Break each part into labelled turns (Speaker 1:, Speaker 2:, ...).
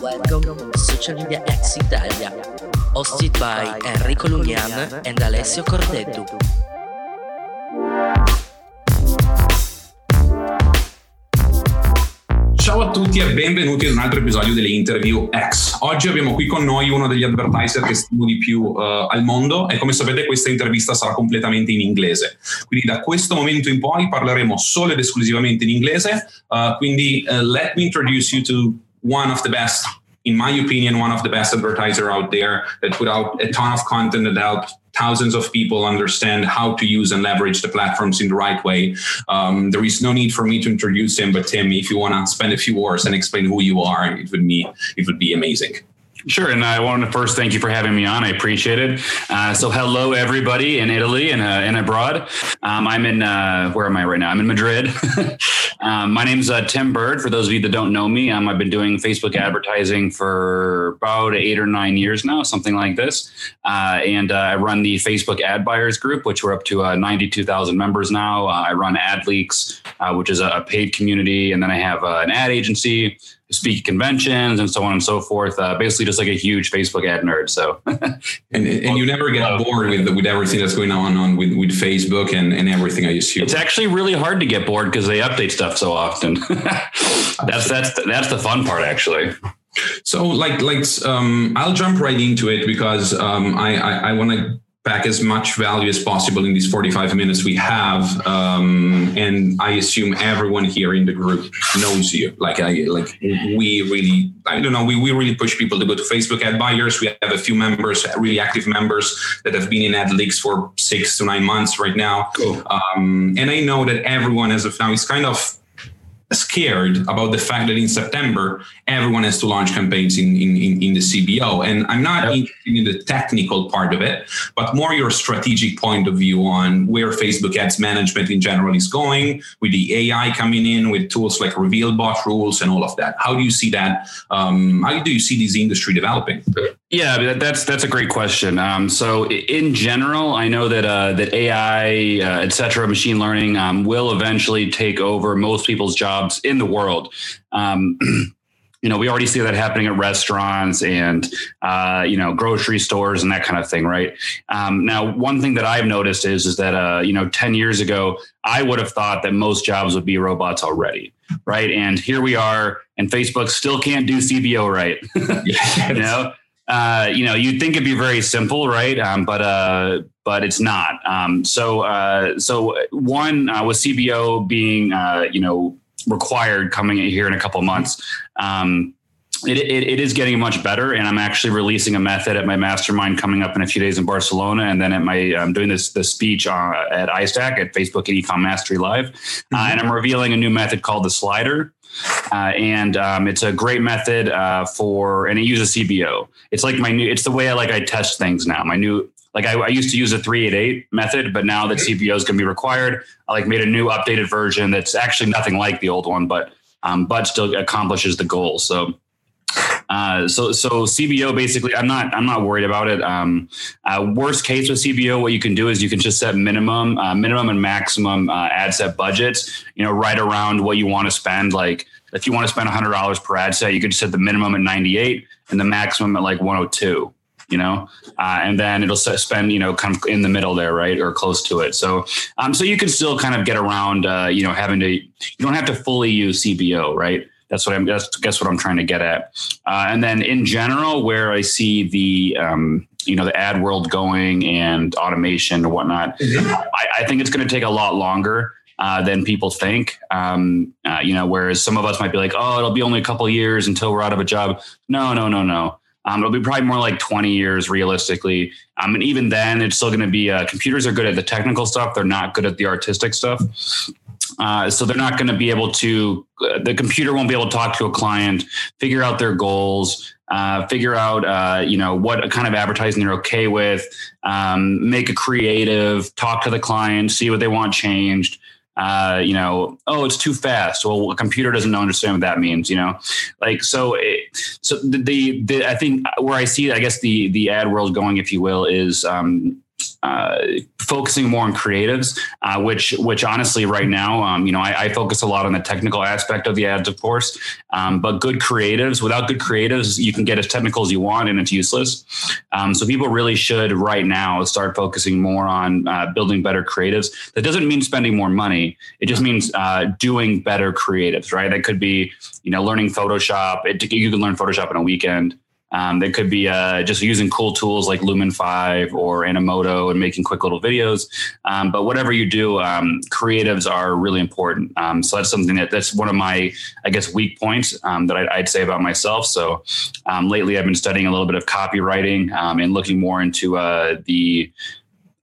Speaker 1: Welcome to Social Media X Italia, hosted by Enrico Lugnan and Alessio Cordetto.
Speaker 2: Ciao a tutti e benvenuti ad un altro episodio delle Interview X. Oggi abbiamo qui con noi uno degli advertiser che stimo di più uh, al mondo e come sapete questa intervista sarà completamente in inglese. Quindi da questo momento in poi parleremo solo ed esclusivamente in inglese. Uh, quindi uh, let me introduce you to one of the best in my opinion, one of the best advertiser out there that put out a ton of content that helped thousands of people understand how to use and leverage the platforms in the right way. Um, there is no need for me to introduce him, but Tim, if you want to spend a few words and explain who you are, it would be it would be amazing.
Speaker 3: Sure. And I want to first thank you for having me on. I appreciate it. Uh, so, hello, everybody in Italy and, uh, and abroad. Um, I'm in, uh, where am I right now? I'm in Madrid. um, my name's uh, Tim Burd. For those of you that don't know me, um, I've been doing Facebook advertising for about eight or nine years now, something like this. Uh, and uh, I run the Facebook Ad Buyers Group, which we're up to 92,000 members now. I run Ad Leaks, which is a paid community. And then I have an ad agency speak at conventions and so on and so forth. Uh, basically, just like a huge Facebook ad nerd. So,
Speaker 2: and and you never get bored with with everything that's going on on with, with Facebook and, and everything. I assume
Speaker 3: it's actually really hard to get bored because they update stuff so often. that's that's that's the fun part, actually.
Speaker 2: So, like, like, um, I'll jump right into it because um, I I, I want to pack as much value as possible in these 45 minutes we have um, and i assume everyone here in the group knows you. Like i like we really i don't know we, we really push people to go to facebook ad buyers. We have a few members really active members that have been in ad leaks for six to nine months right now. Cool. um, and i know that everyone as of now is kind of scared about the fact that in September everyone has to launch campaigns in in, in, the CBO. And I'm not yep. interested in the technical part of it, but more your strategic point of view on where Facebook ads management in general is going, with the AI coming in, with tools like Reveal Bot rules and all of that. How do you see that? Um, how do you see this industry developing?
Speaker 3: Yeah, that's that's a great question. Um, so in general, I know that uh, that AI, uh, et cetera, machine learning um, will eventually take over most people's jobs in the world. You know, we already see that happening at restaurants and uh, you know grocery stores and that kind of thing, right? Um, now, one thing that I've noticed is is that uh, you know, ten years ago, I would have thought that most jobs would be robots already, right? And here we are, and Facebook still can't do CBO right. you know uh, you know, you'd think it'd be very simple, right? Um, but uh, but it's not. Um, so uh, so one uh, with CBO being uh, you know required coming here in a couple months. Um, it, it, it is getting much better, and I'm actually releasing a method at my mastermind coming up in a few days in Barcelona, and then at my I'm doing this the speech uh, at iStack at Facebook and Ecom Mastery Live, mm-hmm. uh, and I'm revealing a new method called the slider. Uh, and um, it's a great method uh, for, and it uses CBO. It's like my new, it's the way I like I test things now. My new, like I, I used to use a 388 method, but now that CBO is going to be required, I like made a new updated version that's actually nothing like the old one, but um, but still accomplishes the goal. So uh, so so CBO basically, I'm not I'm not worried about it. Um, uh, worst case with CBO, what you can do is you can just set minimum uh, minimum and maximum uh, ad set budgets. You know, right around what you want to spend. Like if you want to spend hundred dollars per ad set, you could just set the minimum at 98 and the maximum at like 102 you know, uh, and then it'll spend, you know, kind of in the middle there, right, or close to it. So, um, so you can still kind of get around, uh, you know, having to, you don't have to fully use CBO, right? That's what I'm. That's guess what I'm trying to get at. Uh, and then in general, where I see the um, you know the ad world going and automation and whatnot, mm-hmm. I, I think it's going to take a lot longer. Uh, than people think. Um, uh, you know, whereas some of us might be like, oh, it'll be only a couple years until we're out of a job. No, no, no, no. Um, it'll be probably more like 20 years realistically. Um, and even then, it's still going to be uh, computers are good at the technical stuff. They're not good at the artistic stuff. Uh, so they're not going to be able to, uh, the computer won't be able to talk to a client, figure out their goals, uh, figure out, uh, you know, what kind of advertising they're okay with, um, make a creative, talk to the client, see what they want changed. Uh, you know, oh, it's too fast. Well, a computer doesn't understand what that means. You know, like so. It, so the, the, the I think where I see, I guess the the ad world going, if you will, is um, uh, focusing more on creatives, uh, which which honestly right now, um, you know, I, I, focus a lot on the technical aspect of the ads, of course. Um, but good creatives, without good creatives, you can get as technical as you want, and it's useless. Um, so people really should right now start focusing more on uh, building better creatives. That doesn't mean spending more money. It just means uh, doing better creatives, right? That could be you know learning Photoshop. It, you can learn Photoshop in a weekend. Um, they could be uh, just using cool tools like Lumen 5 or Animoto and making quick little videos. Um, but whatever you do, um, creatives are really important. Um, so that's something that that's one of my, I guess, weak points um, that I'd, I'd, say about myself. So um, lately I've been studying a little bit of copywriting and looking more into uh, the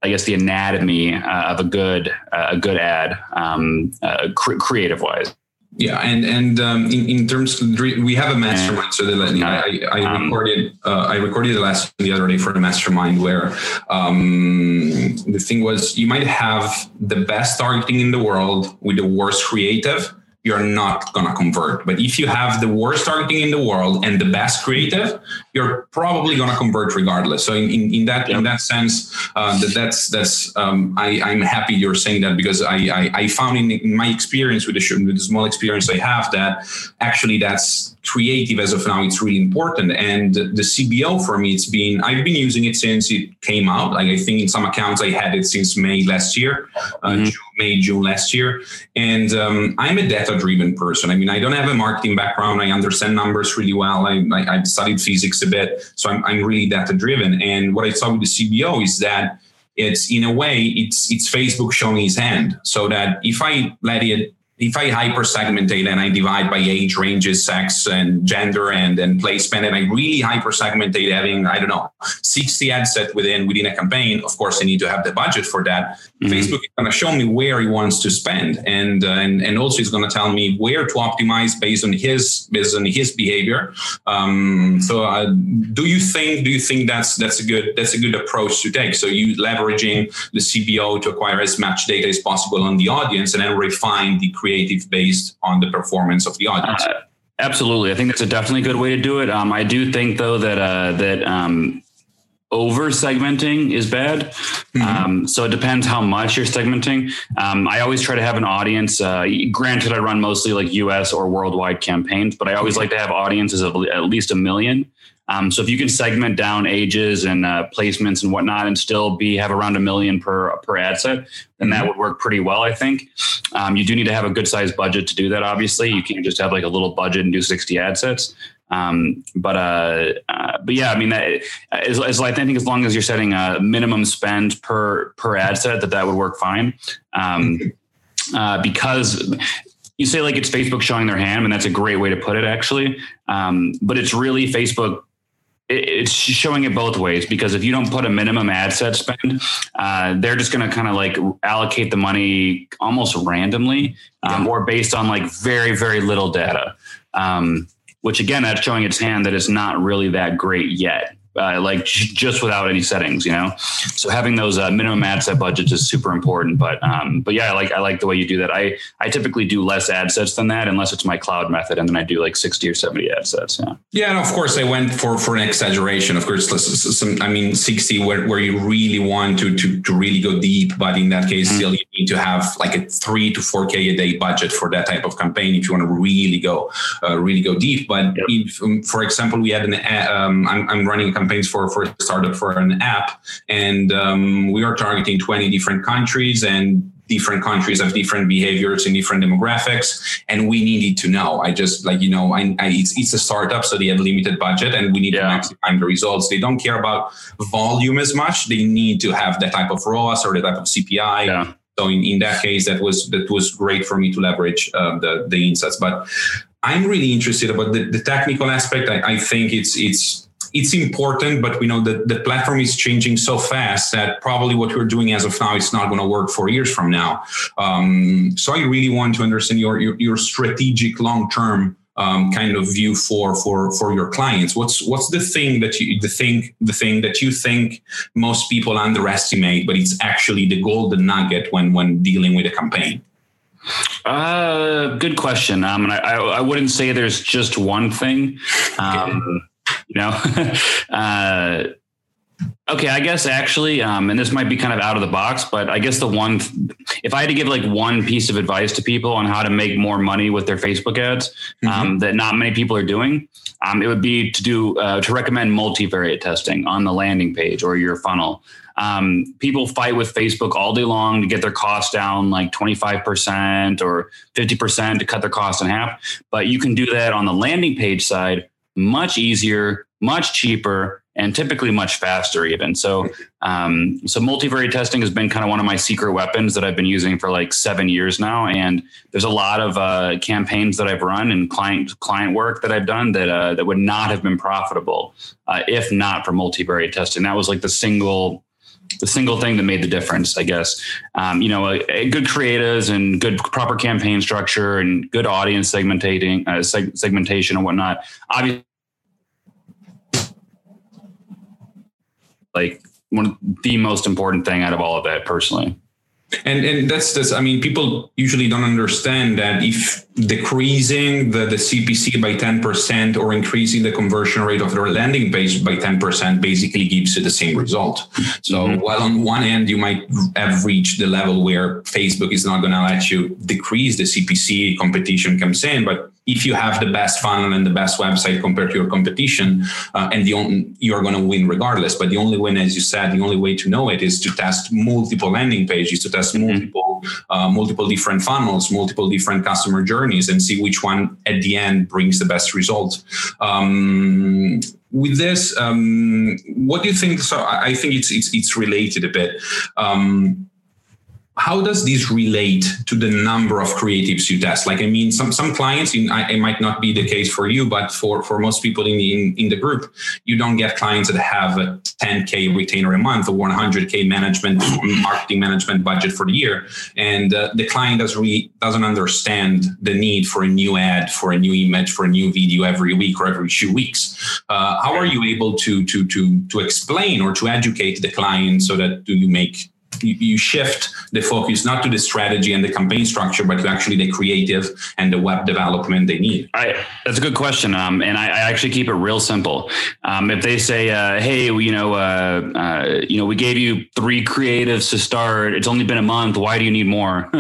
Speaker 3: I guess the anatomy uh, of a good uh, a good ad, um, uh, cr- creative wise.
Speaker 2: Yeah, and and um, in, in terms of, we have a mastermind. So that I, I um, recorded uh, I recorded the last the other day for the mastermind where um, the thing was you might have the best targeting in the world with the worst creative, you're not going to convert. But if you have the worst targeting in the world and the best creative, you're probably going to convert regardless. So in, in, in that yep. in that sense, uh, that, that's that's um, I, I'm happy you're saying that because I I, I found in, in, my experience with the, with the small experience I have that actually that's creative as of now it's really important. And the cbo for me it's been i've been using it since it came out. Like i think in some accounts i had it since may last year uh, mm-hmm. june, may june last year. And um, i'm a data driven person. I mean i don't have a marketing background. I understand numbers really well. I, I, I studied physics a bit. So I'm, I'm really data driven and what i saw with the cbo is that it's in a way it's it's facebook showing his hand. So that if i let it if I hyper segment data and I divide by age, ranges, sex, and gender and, and placement, and I really hyper segment data having, I don't know, 60 ad set within within a campaign, of course I need to have the budget for that. Mm-hmm. Facebook is going to show me where he wants to spend. And uh, and, and also he's going to tell me where to optimize based on his based on his behavior. Um, so uh, do you think do you think that's that's a good that's a good approach to take? So you leveraging the CBO to acquire as much data as possible on the audience and then refine the creative creative based on the performance of the audience. Uh,
Speaker 3: absolutely, I think that's a definitely good way to do it. Um, I do think though that uh, that um, over segmenting is bad. Mm-hmm. Um, so it depends how much you're segmenting. Um, I always try to have an audience. Uh, granted, I run mostly like US or worldwide campaigns, but I always like to have audiences of at least a million. Um, so if you can segment down ages and uh, placements and whatnot, and still be have around a million per per ad set, then that mm-hmm. would work pretty well. I think um, you do need to have a good sized budget to do that. Obviously, you can't just have like a little budget and do sixty ad sets. Um, but uh, uh, but yeah, I mean, that is, is I think as long as you're setting a minimum spend per per ad set, that that would work fine. Um, uh, because you say like it's Facebook showing their hand, and that's a great way to put it, actually. Um, but it's really Facebook it's showing it both ways because if you don't put a minimum ad set spend, uh, they're just going to kind of like allocate the money almost randomly um, yeah. or based on like very, very little data. Um, which again, that's showing its hand that it's not really that great yet uh, like j- just without any settings, you know. So having those uh, minimum ad set budgets is super important. But um, but yeah, I like I like the way you do that. I I typically do less ad sets than that, unless it's my cloud method, and then I do like sixty or seventy ad sets. Yeah.
Speaker 2: Yeah, and of course I went for for an exaggeration. Of course, some I mean sixty where, where you really want to to to really go deep, but in that case, mm-hmm. still you need to have like a three to four k a day budget for that type of campaign if you want to really go uh, really go deep. But yep. if, um, for example, we had an um, I'm, I'm running campaigns for for a startup for an app, and um, we are targeting 20 different countries and different countries have different behaviors and different demographics. And we needed to know. I just like you know I, I, it's, it's a startup so they have limited budget and we need yeah. to maximize the results. They don't care about volume as much. They need to have that type of ROAS or the type of cpi yeah. so in, in that case that was that was great for me to leverage uh, the the insights. But i'm really interested about the, the technical aspect. I, I think it's it's it's important, but we know that the platform is changing so fast that probably what we're doing as of now is not going to work four years from now. Um, so I really want to understand your your, your strategic long term um, kind of view for for for your clients. What's what's the thing that you the thing the thing that you think most people underestimate, but it's actually the golden nugget when when dealing with a campaign.
Speaker 3: Uh, good question. Um, and I, I, I wouldn't say there's just one thing. Um, you know, uh, Okay, I guess actually, um, and this might be kind of out of the box, but I guess the one, if I had to give like one piece of advice to people on how to make more money with their Facebook ads mm-hmm. um, that not many people are doing, um, it would be to do uh, to recommend multivariate testing on the landing page or your funnel. Um, people fight with Facebook all day long to get their costs down like 25% or 50% to cut their costs in half. But you can do that on the landing page side much easier, much cheaper, and typically much faster even. So, um, so multivariate testing has been kind of one of my secret weapons that I've been using for like seven years now. And there's a lot of uh, campaigns that I've run and client client work that I've done that uh, that would not have been profitable uh, if not for multivariate testing. That was like the single the single thing that made the difference, I guess. Um, you know, a, a good creatives and good proper campaign structure and good audience segmentating, uh, seg- segmentation and whatnot. Obviously, like one of the most important thing out of all of that personally.
Speaker 2: And and that's this. I mean, people usually don't understand that if decreasing the, the CPC by 10% or increasing the conversion rate of their landing page by 10% basically gives you the same result. So mm-hmm. while on one end you might have reached the level where Facebook is not going to let you decrease the CPC, competition comes in, but if you have the best funnel and the best website compared to your competition, uh, and the only, you're going to win regardless. But the only way, as you said, the only way to know it is to test multiple landing pages, to test mm-hmm. multiple, uh, multiple different funnels, multiple different customer journeys, and see which one at the end brings the best result. Um, with this, um, what do you think? So I think it's it's it's related a bit. Um, how does this relate to the number of creatives you test? Like, I mean, some some clients, I, it might not be the case for you, but for for most people in the in, in the group, you don't get clients that have a 10k retainer a month or 100k management marketing management budget for the year, and uh, the client does really doesn't understand the need for a new ad, for a new image, for a new video every week or every two weeks. Uh, how are you able to to to to explain or to educate the client so that do you make you, you shift the focus not to the strategy and the campaign structure, but to actually the creative and the web development they need?
Speaker 3: I, that's a good question. Um, and I, I, actually keep it real simple. Um, if they say, uh, "Hey, you know, uh, uh, you know, we gave you three creatives to start. It's only been a month. Why do you need more?"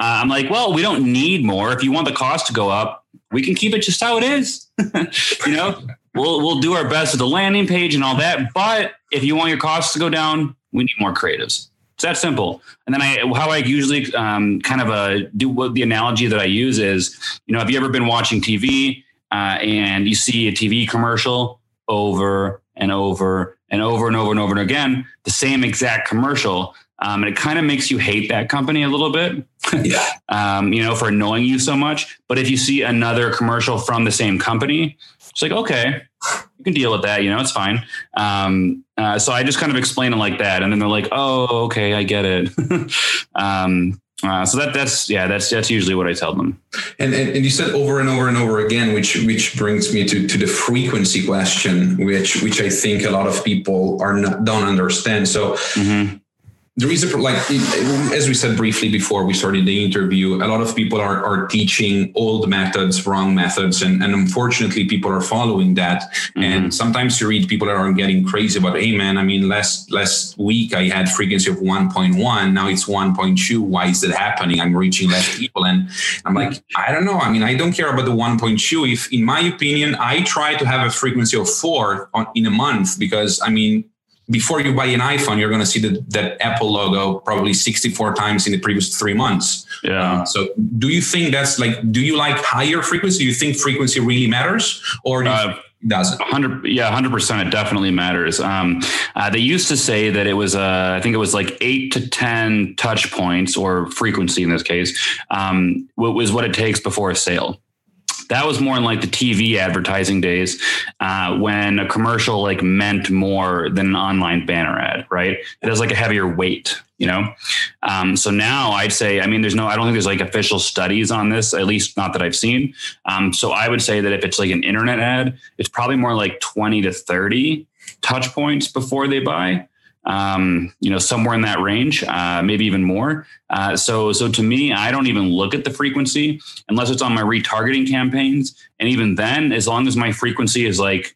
Speaker 3: Uh, I'm like, "Well, we don't need more. If you want the cost to go up, we can keep it just how it is. you know, we'll we'll do our best with the landing page and all that. But if you want your costs to go down, we need more creatives. It's that simple. And then I, how I usually um, kind of uh, do what the analogy that I use is, you know, have you ever been watching TV uh, and you see a TV commercial over and over and over and over and over and again, the same exact commercial. Um, and it kind of makes you hate that company a little bit, yeah. um, you know, for annoying you so much. But if you see another commercial from the same company, it's like, okay, you can deal with that. You know, it's fine. Um, uh, so I just kind of explain it like that, and then they're like, "Oh, okay, I get it." um, uh, so that that's yeah, that's that's usually what I tell them.
Speaker 2: And, and, and you said over and over and over again, which which brings me to to the frequency question, which which I think a lot of people are not don't understand. So. Mm-hmm the reason for like as we said briefly before we started the interview a lot of people are, are teaching old methods wrong methods and, and unfortunately people are following that. Mm-hmm. and sometimes you read people that are getting crazy about hey man i mean last last week i had frequency of 1.1 now it's 1.2 why is that happening? I'm reaching less people. And i'm like i don't know. I mean i don't care about the 1.2 if in my opinion i try to have a frequency of four on, in a month because i mean before you buy an iPhone, you're going to see the, that Apple logo probably 64 times in the previous three months.
Speaker 3: Yeah.
Speaker 2: Uh, so, do you think that's like, do you like higher frequency? Do you think frequency really matters, or do uh, doesn't?
Speaker 3: Hundred, yeah, hundred percent. It definitely matters. Um, uh, they used to say that it was, uh, I think it was like eight to ten touch points or frequency in this case, um, was what it takes before a sale. That was more in like the TV advertising days uh, when a commercial like meant more than an online banner ad, right? It has like a heavier weight, you know? Um, so now I'd say, I mean, there's no, I don't think there's like official studies on this, at least not that I've seen. Um, so I would say that if it's like an internet ad, it's probably more like 20 to 30 touch points before they buy um, you know, somewhere in that range, uh, maybe even more. Uh, so, so to me, I don't even look at the frequency unless it's on my retargeting campaigns. And even then, as long as my frequency is like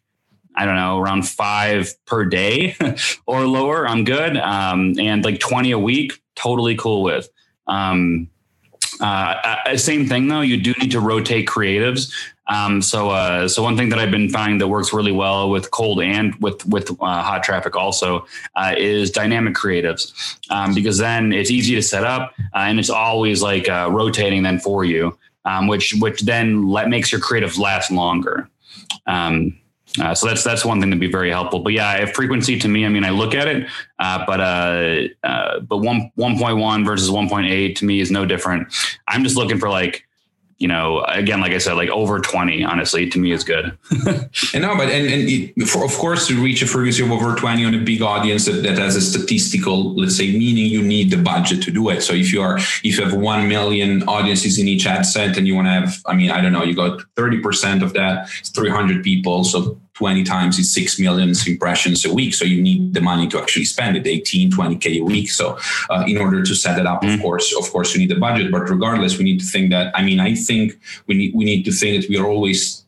Speaker 3: I don't know, around five per day or lower, I'm good. Um, and like 20 a week, totally cool with. Um, uh, uh, same thing though, you do need to rotate creatives. Um, so, uh, so one thing that I've been finding that works really well with cold and with with uh, hot traffic also uh, is dynamic creatives, um, because then it's easy to set up uh, and it's always like uh, rotating then for you, um, which which then let, makes your creatives last longer. Um, uh, so that's that's one thing to be very helpful. But yeah, frequency to me, I mean, I look at it, but but one one point one versus one point eight to me is no different. I'm just looking for like you know, again, like I said, like over 20, honestly, to me is good.
Speaker 2: and no, but, and, and it, for, of course, to reach a frequency of over 20 on a big audience that, that has a statistical, let's say, meaning you need the budget to do it. So if you are, if you have 1 million audiences in each ad set and you want to have, I mean, I don't know, you got 30% of that, 300 people. So 20 times is 6 million impressions a week. So you need the money to actually spend it 18, 20K a week. So uh, in order to set it up, mm-hmm. of course, of course, you need the budget. But regardless, we need to think that, I mean, I think we need, we need to think that we are always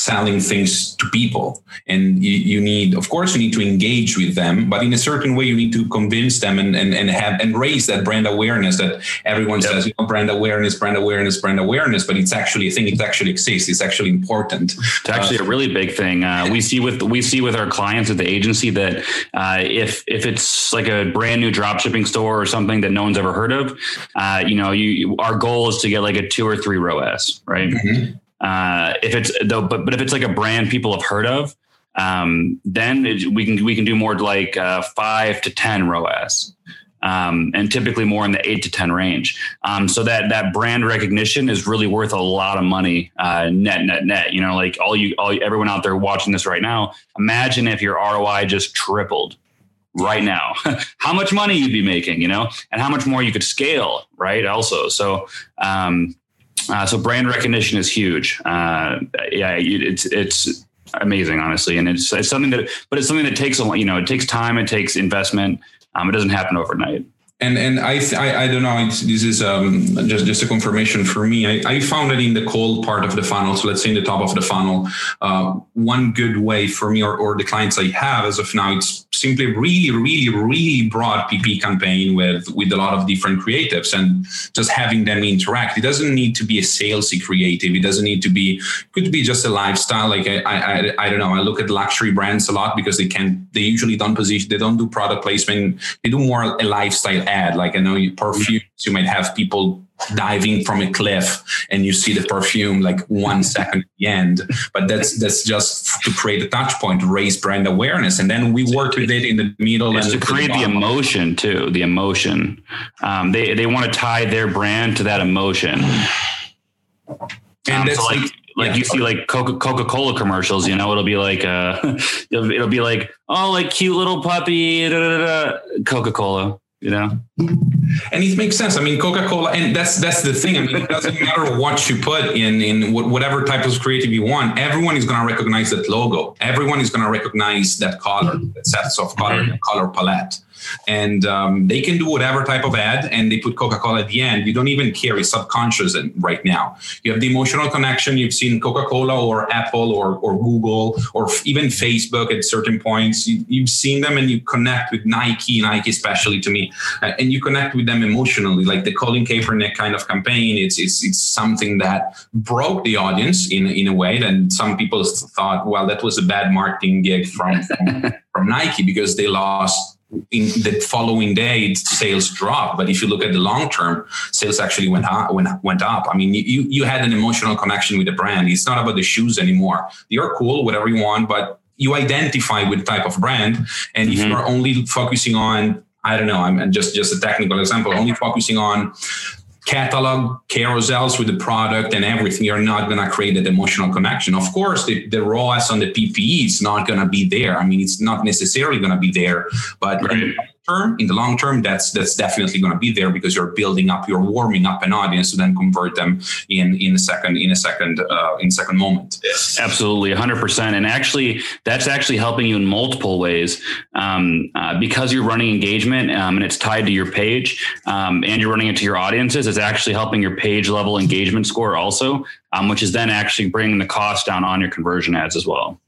Speaker 2: selling things to people. And you, you, need of course you need to engage with them but in a certain way you need to convince them and and, and have and raise that brand awareness that everyone yep. says you know brand awareness brand awareness brand awareness but it's actually a thing. It actually exists. It's actually important.
Speaker 3: It's actually uh, a really big thing. Uh, we see with we see with our clients at the agency that uh, if if it's like a brand new drop shipping store or something that no one's ever heard of uh, you know you our goal is to get like a two or three ROAS right? Mm-hmm. Uh, if it's though, but but if it's like a brand people have heard of, um, then it, we can we can do more like uh, five to ten ROAS. Um, and typically more in the eight to ten range. Um, so that that brand recognition is really worth a lot of money, uh, net net net. You know, like all you all everyone out there watching this right now. Imagine if your ROI just tripled right now, how much money you'd be making, you know, and how much more you could scale, right? Also, so um, uh, so brand recognition is huge. Uh, yeah, it's it's amazing, honestly, and it's it's something that, but it's something that takes a you know it takes time, it takes investment. Um, it doesn't happen overnight
Speaker 2: and and I, I, I don't know. It's, this is um, just just a confirmation for me. I, I found it in the cold part of the funnel. So let's say in the top of the funnel, uh, one good way for me or, or the clients I have as of now, it's simply really, really, really broad PP campaign with with a lot of different creatives and just having them interact. It doesn't need to be a salesy creative. It doesn't need to be. Could be just a lifestyle. Like I, I, I don't know. I look at luxury brands a lot because they can. They usually don't position. They don't do product placement. They do more a lifestyle ad. Like I know you perfumes, you might have people diving from a cliff and you see the perfume like one second at the end but that's that's just to create a touch point raise brand awareness. And then we work with it in the middle
Speaker 3: and
Speaker 2: to
Speaker 3: create the, the emotion too the emotion. Um, they they want to tie their brand to that emotion. And um, so like like yeah. you see like Coca Coca Cola commercials, you know, it'll be like uh, it'll, it'll be like oh, like cute little puppy, Coca Cola you know?
Speaker 2: And it makes sense. I mean coca-cola and that's that's the thing. I mean it doesn't matter what you put in in whatever type of creative you want everyone is going to recognize that logo. Everyone is going to recognize that color that sets of color mm-hmm. color palette and um, they can do whatever type of ad and they put coca-cola at the end. You don't even care it's subconscious right now. You have the emotional connection. You've seen coca-cola or apple or, or google or even facebook at certain points. You, have seen them and you connect with nike nike especially to me. Uh, and you connect with them emotionally like the colin kaepernick kind of campaign. It's, it's it's something that broke the audience in, in a way that some people thought well that was a bad marketing gig from, from, from nike because they lost in the following day sales dropped. But if you look at the long term sales actually went up went, went up. I mean you you had an emotional connection with the brand. It's not about the shoes anymore. You're cool whatever you want but you identify with type of brand. And mm-hmm. if you're only focusing on i don't know i'm just just a technical example only focusing on catalog carousels with the product and everything, you're not going to create that emotional connection. Of course, the, the ROAS on the PPE is not going to be there. I mean, it's not necessarily going to be there, but right term, in the long term, that's that's definitely going to be there because you're building up, you're warming up an audience to then convert them in in a second in a second uh, in a second moment.
Speaker 3: Absolutely, 100. percent And actually, that's actually helping you in multiple ways um, uh, because you're running engagement um, and it's tied to your page, um, and you're running it to your audiences. It's actually helping your page level engagement score also, um, which is then actually bringing the cost down on your conversion ads as well.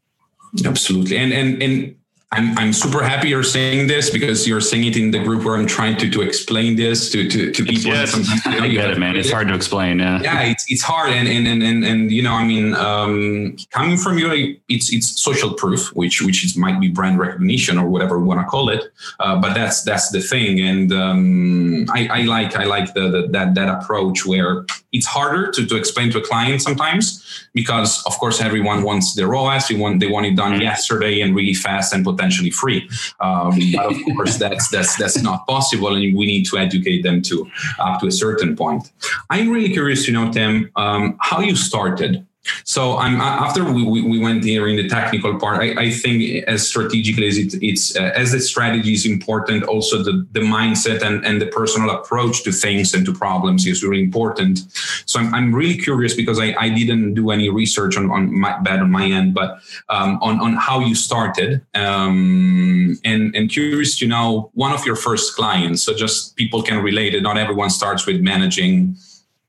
Speaker 2: Absolutely, and and and I'm, I'm super happy you're saying this because you're saying it in the group where I'm trying to, to explain this to, to, to people.
Speaker 3: Yes, sometimes, you know, I get it, man. It's hard to explain. Yeah,
Speaker 2: yeah, it's, it's hard. And, and, and, and, and you know, I mean, um, coming from you, it's, it's social proof, which, which is, might be brand recognition or whatever we want to call it. Uh, but that's, that's the thing. And um, I, I like, I like the, the, that, that approach where it's harder to, to explain to a client sometimes because of course everyone wants their ROAS. They want, they want it done mm-hmm. yesterday and really fast and potentially free. Um, but of course, that's that's that's not possible, and we need to educate them to up to a certain point. I'm really curious to know, Tim, um, how you started so I'm after we, we went here in the technical part. I, I think as strategically as it, it's uh, as the strategy is important, also the, the mindset and, and the personal approach to things and to problems is really important. So I'm, I'm really curious because I, I didn't do any research on, on my bad on my end, but um, on on how you started um, and and curious to know one of your first clients. So just people can relate it. Not everyone starts with managing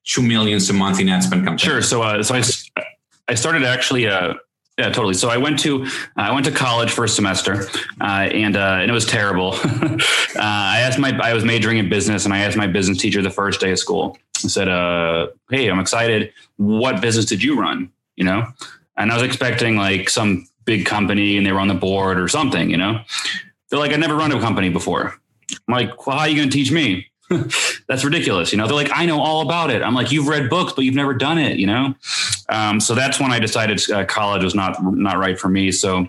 Speaker 2: two millions a month in ad spend campaign?
Speaker 3: Sure. So, uh, so I, I started actually, uh, yeah, totally. So I went to uh, I went to college for a semester, uh, and uh, and it was terrible. uh, I asked my I was majoring in business, and I asked my business teacher the first day of school. I said, uh, "Hey, I'm excited. What business did you run? You know?" And I was expecting like some big company, and they were on the board or something. You know? They're like, "I never run a company before." I'm like, "Well, how are you going to teach me?" that's ridiculous. You know, they're like, I know all about it. I'm like, you've read books, but you've never done it. You know, um, so that's when I decided uh, college was not not right for me. So.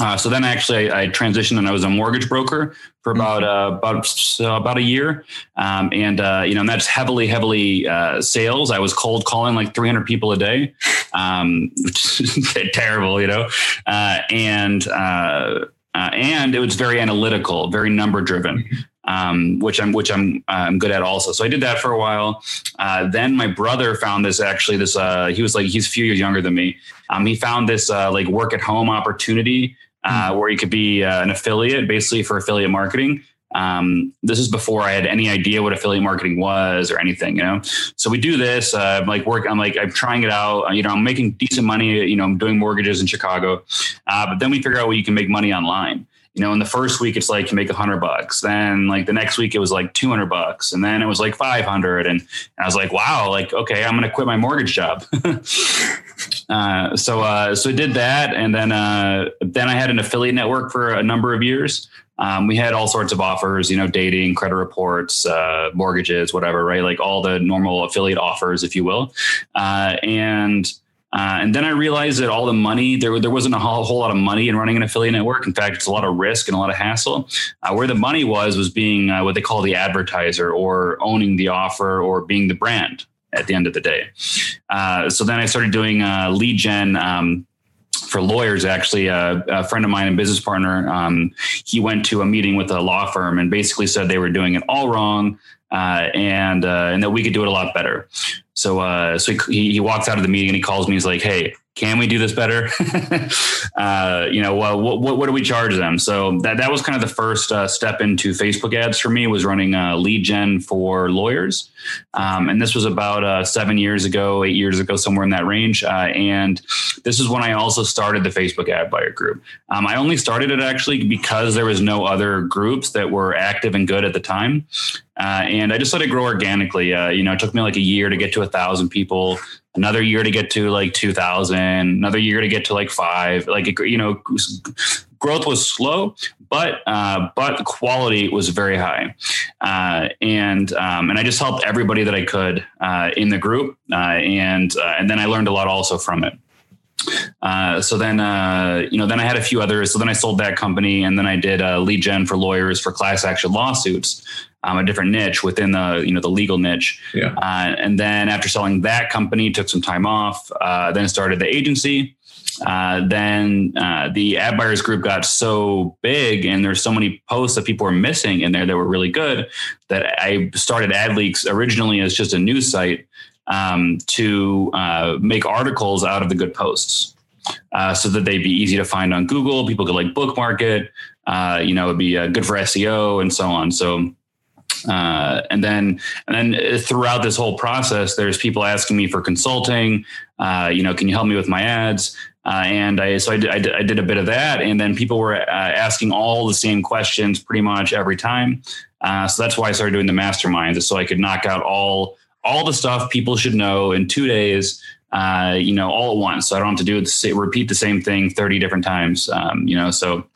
Speaker 3: Uh, so then actually I, I, transitioned and I was a mortgage broker for mm-hmm. about uh, about so about a year, um, and uh, you know and that's heavily heavily uh, sales. I was cold calling like 300 people a day, um, terrible, you know, uh, and uh, and it was very analytical, very number driven. Um, which I'm which I'm uh, I'm good at also. So I did that for a while. Uh, then my brother found this actually this uh, he was like he's a few years younger than me. Um, he found this uh, like work at home opportunity mm-hmm. where you could be uh, an affiliate basically for affiliate marketing. Um, this is before I had any idea what affiliate marketing was or anything, you know. So we do this. Uh, I'm like work. I'm like I'm trying it out. You know, I'm making decent money. You know, I'm doing mortgages in Chicago. but then we figure out where you can make money online you know, in the first week, it's like you make a hundred bucks. Then like the next week, it was like 200 bucks. And then it was like 500. And, I was like, wow, like, okay, I'm going to quit my mortgage job. uh, so, uh, so I did that. And then, uh, then I had an affiliate network for a number of years. Um, we had all sorts of offers, you know, dating, credit reports, uh, mortgages, whatever, right? Like all the normal affiliate offers, if you will. Uh, and, uh, and then I realized that all the money there there wasn't a whole, whole, lot of money in running an affiliate network. In fact, it's a lot of risk and a lot of hassle. Uh, where the money was was being uh, what they call the advertiser or owning the offer or being the brand at the end of the day. Uh, so then I started doing uh, lead gen. Um, for lawyers, actually, uh, a friend of mine and business partner, um, he went to a meeting with a law firm and basically said they were doing it all wrong. Uh, and uh, and that we could do it a lot better. So uh, so he, he walks out of the meeting and he calls me. He's like, "Hey, can we do this better? uh, you know, well, what, what, what, do we charge them? So that, that was kind of the first uh, step into Facebook ads for me was running a lead gen for lawyers. Um, and this was about uh, seven years ago, eight years ago, somewhere in that range. Uh, and this is when I also started the Facebook ad buyer group. Um, I only started it actually because there was no other groups that were active and good at the time. Uh, and I just let it grow organically. Uh, you know, it took me like a year to get to a thousand people another year to get to like 2000 another year to get to like five like you know growth was slow but uh, but quality was very high uh, and um, and i just helped everybody that i could uh, in the group uh, and uh, and then i learned a lot also from it uh, so then, uh, you know, then I had a few others. So then I sold that company, and then I did uh, lead gen for lawyers for class action lawsuits um, a different niche within the you know the legal niche.
Speaker 2: Yeah.
Speaker 3: Uh, and then after selling that company, took some time off. Uh, then started the agency. Uh, then uh, the ad buyers group got so big, and there's so many posts that people were missing in there that were really good that I started AdLeaks originally as just a news site um, to uh, make articles out of the good posts. Uh, so that they'd be easy to find on Google. People could like bookmark it. you know, it'd be good for SEO and so on. So uh, and then and then throughout this whole process, there's people asking me for consulting. Uh, you know, can you help me with my ads? Uh, and I, so I did, I did, I did a bit of that. And then people were uh, asking all the same questions pretty much every time. Uh, so that's why I started doing the masterminds, so I could knock out all all the stuff people should know in two days. Uh, you know, all at once, so I don't have to do. Repeat the same thing thirty different times. Um, you know, so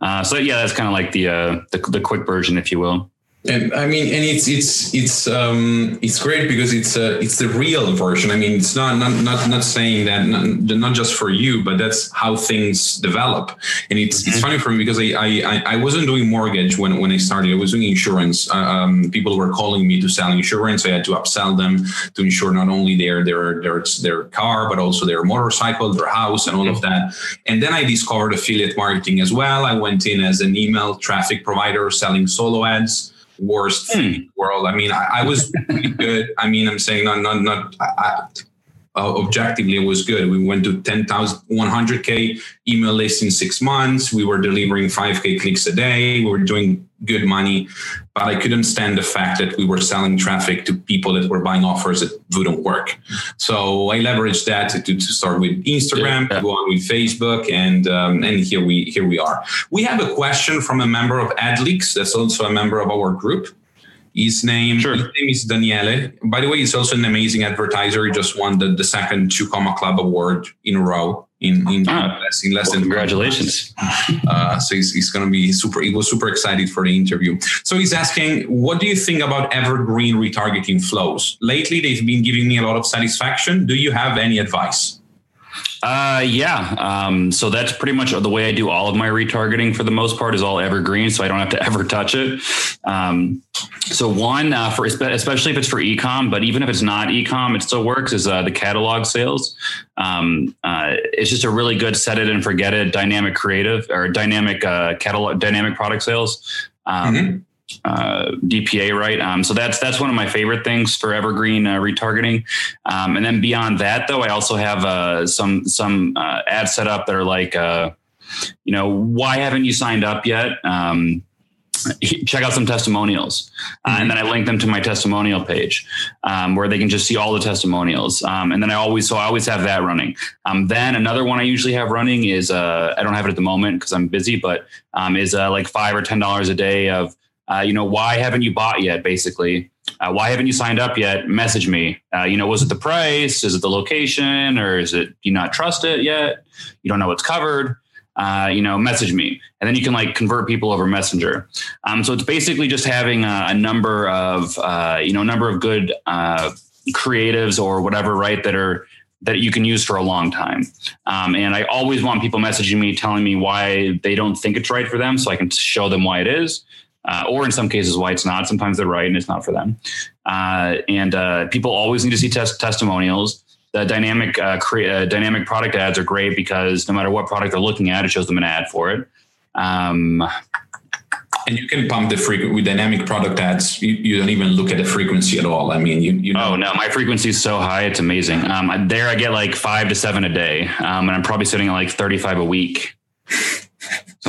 Speaker 3: uh, so yeah, that's kind of like the, uh, the the quick version, if you will.
Speaker 2: And I mean, and it's it's it's um it's great because it's uh, it's the real version. I mean, it's not not not, not saying that not, not just for you, but that's how things develop. And it's mm-hmm. it's funny for me because I, I I wasn't doing mortgage when when I started. I was doing insurance. Uh, um, people were calling me to sell insurance. I had to upsell them to insure not only their their their their car but also their motorcycle, their house, and all of that. And then I discovered affiliate marketing as well. I went in as an email traffic provider selling solo ads worst hmm. world. I mean, I, I was pretty good. I mean, I'm saying not not not. I, uh, objectively, it was good. We went to 10,000, 100K email list in six months. We were delivering 5K clicks a day. We were doing good money, but I couldn't stand the fact that we were selling traffic to people that were buying offers that wouldn't work. So I leveraged that to, to start with Instagram, yeah. go on with Facebook, and um, and here we here we are. We have a question from a member of AdLeaks, that's also a member of our group. His name, sure. his name is Daniele. By the way, he's also an amazing advertiser. He just won the, the second Two Comma Club award in a row in in, ah, less, in less
Speaker 3: well, than congratulations.
Speaker 2: Uh, so he's, he's going to be super. He was super excited for the interview. So he's asking, what do you think about evergreen retargeting flows? Lately, they've been giving me a lot of satisfaction. Do you have any advice?
Speaker 3: Uh, yeah. Um, so that's pretty much the way I do all of my retargeting for the most part is all evergreen. So I don't have to ever touch it. Um, so one, uh, for, especially if it's for ecom, but even if it's not ecom, it still works is, uh, the catalog sales. Um, uh, it's just a really good set it and forget it dynamic creative or dynamic, uh, catalog, dynamic product sales. Um, mm-hmm uh, DPA right. Um, so that's that's one of my favorite things for evergreen uh, retargeting. Um, and then beyond that, though, I also have uh, some some uh, ads set up that are like, uh, you know, why haven't you signed up yet? Um, check out some testimonials uh, and then i link them to my testimonial page um, where they can just see all the testimonials um, and then i always so i always have that running um, then another one i usually have running is uh, i don't have it at the moment because i'm busy but um, is uh, like five or ten dollars a day of uh, you know, why haven't you bought yet? Basically, uh, why haven't you signed up yet? Message me. Uh, you know, was it the price? Is it the location? Or is it you not trust it yet? You don't know what's covered. Uh, you know, message me, and then you can like convert people over Messenger. Um, so it's basically just having a, a number of uh, you know, a number of good creatives or whatever, right? That are that you can use for a long time. Um, and I always want people messaging me, telling me why they don't think it's right for them, so I can show them why it is uh, or in some cases why it's not. Sometimes they're right and it's not for them. Uh, and uh, people always need to see test testimonials. The dynamic uh, cre- uh, dynamic product ads are great because no matter what product they're looking at, it shows them an ad for it. Um,
Speaker 2: and you can pump the frequency with dynamic product ads. You, you, don't even look at the frequency at all. I mean, you, you
Speaker 3: know. Oh no, my frequency is so high, it's amazing. Um, there I get like five to seven a day, um, and I'm probably sitting at like 35 a week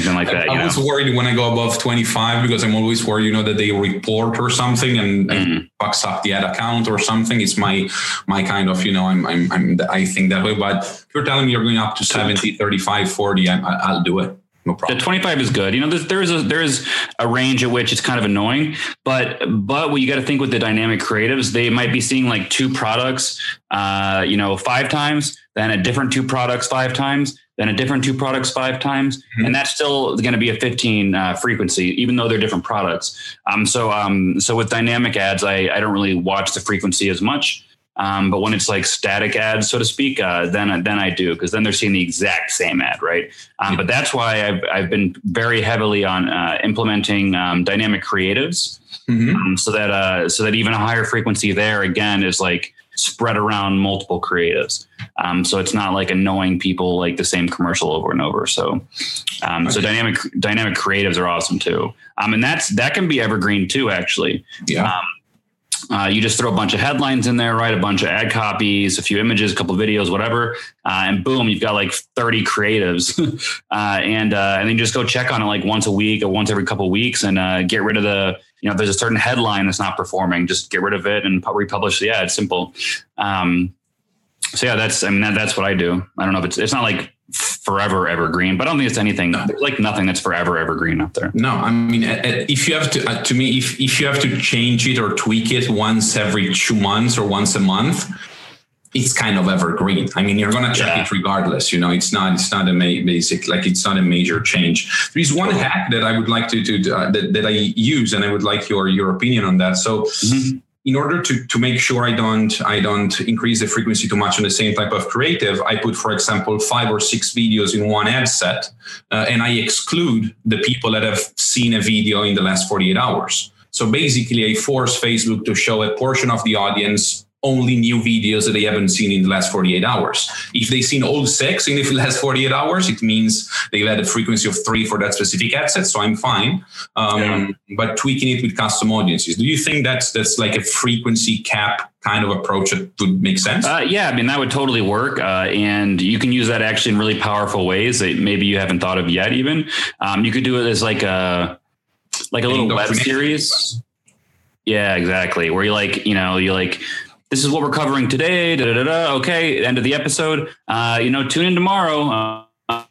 Speaker 3: something like that.
Speaker 2: I, I was worried when I go above 25 because I'm always worried, you know, that they report or something and, mm-hmm. and fucks up the ad account or something. It's my my kind of, you know, I'm I'm, I'm I think that way. But if you're telling me you're going up to 70, 35, 40, I, I'll do it. No problem.
Speaker 3: The 25 is good. You know, there's, there's a there's a range at which it's kind of annoying, but but what you got to think with the dynamic creatives, they might be seeing like two products, uh, you know, five times, then a different two products five times, then a different two products five times, mm-hmm. and that's still going to be a 15 uh, frequency, even though they're different products. Um, so um, so with dynamic ads, I I don't really watch the frequency as much. Um, but when it's like static ads, so to speak, uh, then then I do because then they're seeing the exact same ad, right? Um, but that's why I've I've been very heavily on uh, implementing um, dynamic creatives, mm-hmm. Um, so that uh, so that even a higher frequency there again is like spread around multiple creatives. Um, so it's not like annoying people like the same commercial over and over. So, um, okay. so dynamic dynamic creatives are awesome too. Um, and that's that can be evergreen too, actually.
Speaker 2: Yeah.
Speaker 3: Uh, you just throw a bunch of headlines in there, write a bunch of ad copies, a few images, a couple videos, whatever, uh, and boom, you've got like 30 creatives, uh, and uh, and then just go check on it like once a week or once every couple weeks, and uh, get rid of the you know there's a certain headline that's not performing, just get rid of it and republish the ad. Simple. Um, So yeah, that's I mean that, that's what I do. I don't know if it's it's not like forever evergreen, but I don't think it's anything there's like nothing that's forever evergreen out there.
Speaker 2: No, I mean if you have to uh, to me if if you have to change it or tweak it once every two months or once a month, it's kind of evergreen. I mean, you're gonna check yeah. it regardless. You know, it's not it's not a ma- basic like it's not a major change. There is one hack that I would like to to uh, that, that I use, and I would like your your opinion on that. So. Mm-hmm in order to, to make sure I don't I don't increase the frequency too much on the same type of creative, I put, for example, five or six videos in one ad set, uh, and I exclude the people that have seen a video in the last 48 hours. So basically, I force Facebook to show a portion of the audience only new videos that they haven't seen in the last 48 hours. If they've seen all six in the last 48 hours, it means they've had a frequency of three for that specific ad set. So I'm fine. Um, yeah. But tweaking it with custom audiences, do you think that's that's like a frequency cap kind of approach that would make sense?
Speaker 3: Uh, yeah, I mean that would totally work, uh, and you can use that actually in really powerful ways that maybe you haven't thought of yet. Even um, you could do it as like a like a little web series. Yeah, exactly. Where you like, you know, you like this is what we're covering today. Da, da, da, okay, end of the episode. Uh, you know, tune in tomorrow. Uh, uh,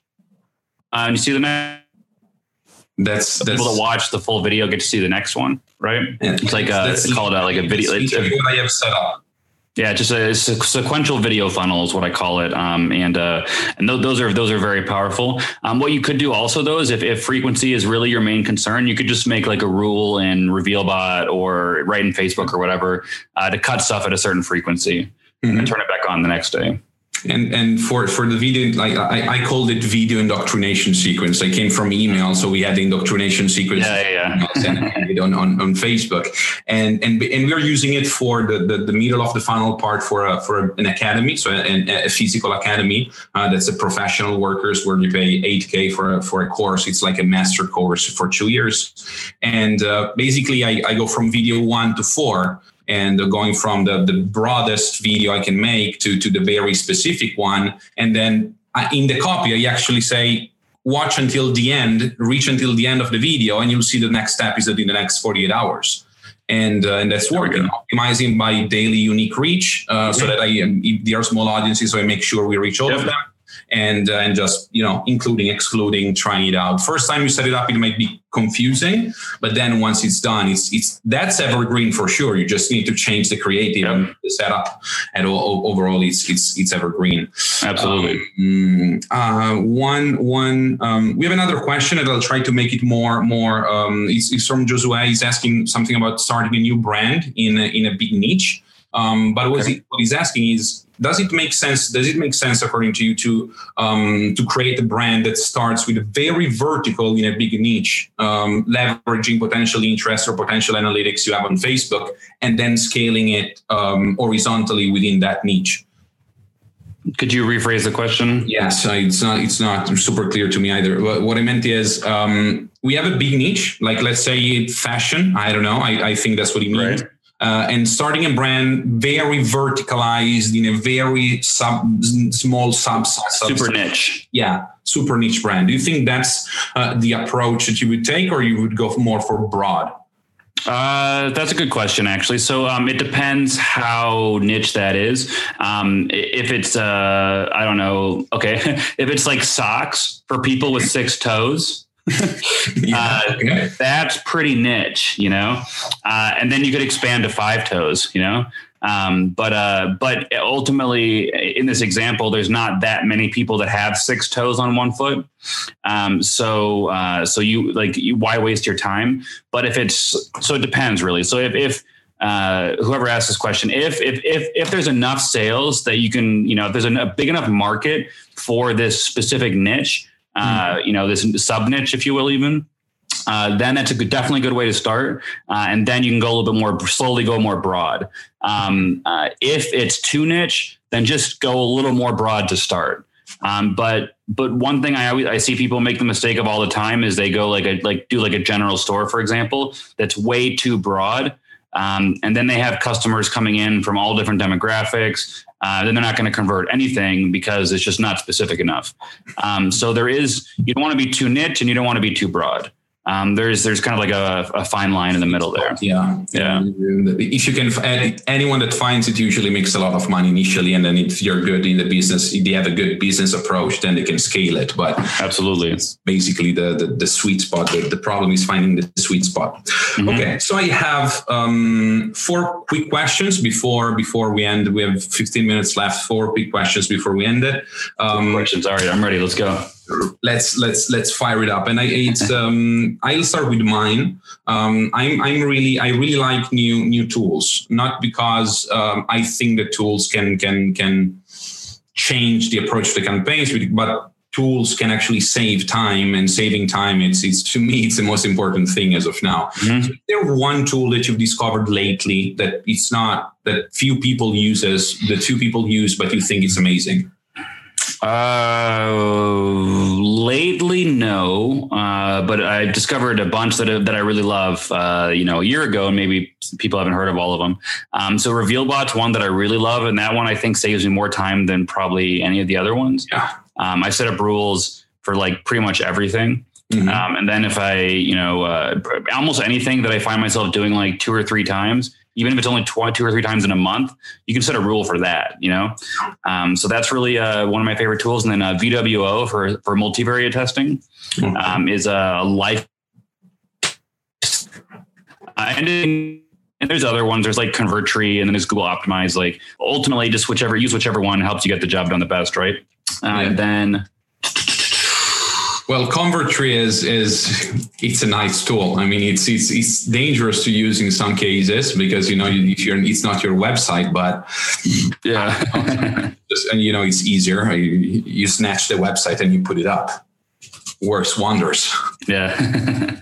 Speaker 3: and you see the next.
Speaker 2: That's, that's
Speaker 3: people to watch the full video get to see the next one, right?
Speaker 2: Yeah,
Speaker 3: it's like a, it's called a, like a video. It's
Speaker 2: a, I have set up.
Speaker 3: Yeah, just a, a, sequential video funnel is what I call it, um, and uh, and th- those are those are very powerful. Um, what you could do also though is if, if frequency is really your main concern, you could just make like a rule in RevealBot or write in Facebook or whatever uh, to cut stuff at a certain frequency mm-hmm. and turn it back on the next day
Speaker 2: and and for for the video like I, I called it video indoctrination sequence. I came from email so we had the indoctrination sequence
Speaker 3: yeah, yeah, yeah.
Speaker 2: on, on on facebook. And and and we're using it for the, the, the middle of the funnel part for a, for an academy so an, a physical academy uh, that's a professional workers where you pay 8k for a, for a course. It's like a master course for two years. And uh, basically I, I go from video one to four and going from the, the broadest video I can make to, to the very specific one. And then uh, in the copy, I actually say, watch until the end, reach until the end of the video, and you'll see the next step is that in the next 48 hours. And, uh, and that's working. Optimizing by daily unique reach uh, so that I, um, if there are small audiences, so I make sure we reach all of them and uh, and just you know including excluding trying it out. First time you set it up it might be confusing but then once it's done it's it's that's evergreen for sure. You just need to change the creative and the setup and all, overall it's it's it's evergreen.
Speaker 3: Absolutely.
Speaker 2: Um, uh, one one um, we have another question and i'll try to make it more more um, it's, it's from josue he's asking something about starting a new brand in a, in a big niche um, but what, okay. he, what he's asking is does it make sense? Does it make sense, according to you, to um, to create a brand that starts with a very vertical in a big niche, um, leveraging potential interest or potential analytics you have on Facebook, and then scaling it um, horizontally within that niche?
Speaker 3: Could you rephrase the question?
Speaker 2: Yes, it's not. It's not super clear to me either. What I meant is, um, we have a big niche, like let's say fashion. I don't know. I, I think that's what he means. Right uh, and starting a brand very verticalized in a very sub small sub, sub
Speaker 3: super niche
Speaker 2: yeah super niche brand do you think that's uh, the approach that you would take or you would go more for broad
Speaker 3: uh, that's a good question, actually. So um, it depends how niche that is. Um, if it's, uh, I don't know, okay, if it's like socks for people with six toes, yeah, uh, okay. that's pretty niche, you know. Uh, and then you could expand to five toes, you know. Um, but uh, but ultimately, in this example, there's not that many people that have six toes on one foot. Um, so uh, so you like you, why waste your time? But if it's so, it depends really. So if if uh, whoever asked this question, if if if if there's enough sales that you can, you know, if there's a big enough market for this specific niche, uh, you know, this sub niche, if you will, even. Uh, then that's a good, definitely good way to start. Uh, and then you can go a little bit more slowly, go more broad. Um, uh, if it's too niche, then just go a little more broad to start. Um, but but one thing I always I see people make the mistake of all the time is they go like a like do like a general store, for example, that's way too broad. Um, and then they have customers coming in from all different demographics. Uh, then they're not going to convert anything because it's just not specific enough. Um, so there is, you don't want to be too niche and you don't want to be too broad. Um, there's there's kind of like a, a, fine line in the middle there.
Speaker 2: Yeah,
Speaker 3: yeah.
Speaker 2: If you can, anyone that finds it usually makes a lot of money initially, and then if you're good in the business, if they have a good business approach, then they can scale it. But
Speaker 3: absolutely,
Speaker 2: it's basically the, the, the sweet spot. The, the problem is finding the sweet spot. Mm-hmm. Okay, so I have um, four quick questions before before we end. We have 15 minutes left. Four quick questions before we end it.
Speaker 3: Um, questions. All right, I'm ready. Let's go
Speaker 2: let's let's let's fire it up. And i it's um i'll start with mine. Um i'm i'm really i really like new new tools. Not because um, i think the tools can can can change the approach to the campaigns but tools can actually save time and saving time it's it's to me it's the most important thing as of now. Mm-hmm. so there one tool that you've discovered lately that it's not that few people uses the two people use but you think it's amazing
Speaker 3: uh, lately, no. Uh, but I discovered a bunch that that I really love. Uh, you know, a year ago, and maybe people haven't heard of all of them. Um, so RevealBot's one that I really love, and that one I think saves me more time than probably any of the other ones.
Speaker 2: Yeah.
Speaker 3: Um, I set up rules for like pretty much everything. Mm-hmm. Um, and then if I, you know, uh, almost anything that I find myself doing like two or three times, even if it's only tw- two or three times in a month, you can set a rule for that, you know? Um, so that's really uh, one of my favorite tools. And then uh, VWO for, for multivariate testing um, is a life. and, and there's other ones. There's like Convertri and then there's Google Optimize. Like ultimately, just whichever, use whichever one helps you get the job done the best, right? Uh, yeah. And then
Speaker 2: well, Convertri is is it's a nice tool. I mean, it's it's it's dangerous to use in some cases because you know if you're it's not your website, but
Speaker 3: yeah,
Speaker 2: just, and you know it's easier. You, you snatch the website and you put it up. Works wonders.
Speaker 3: Yeah.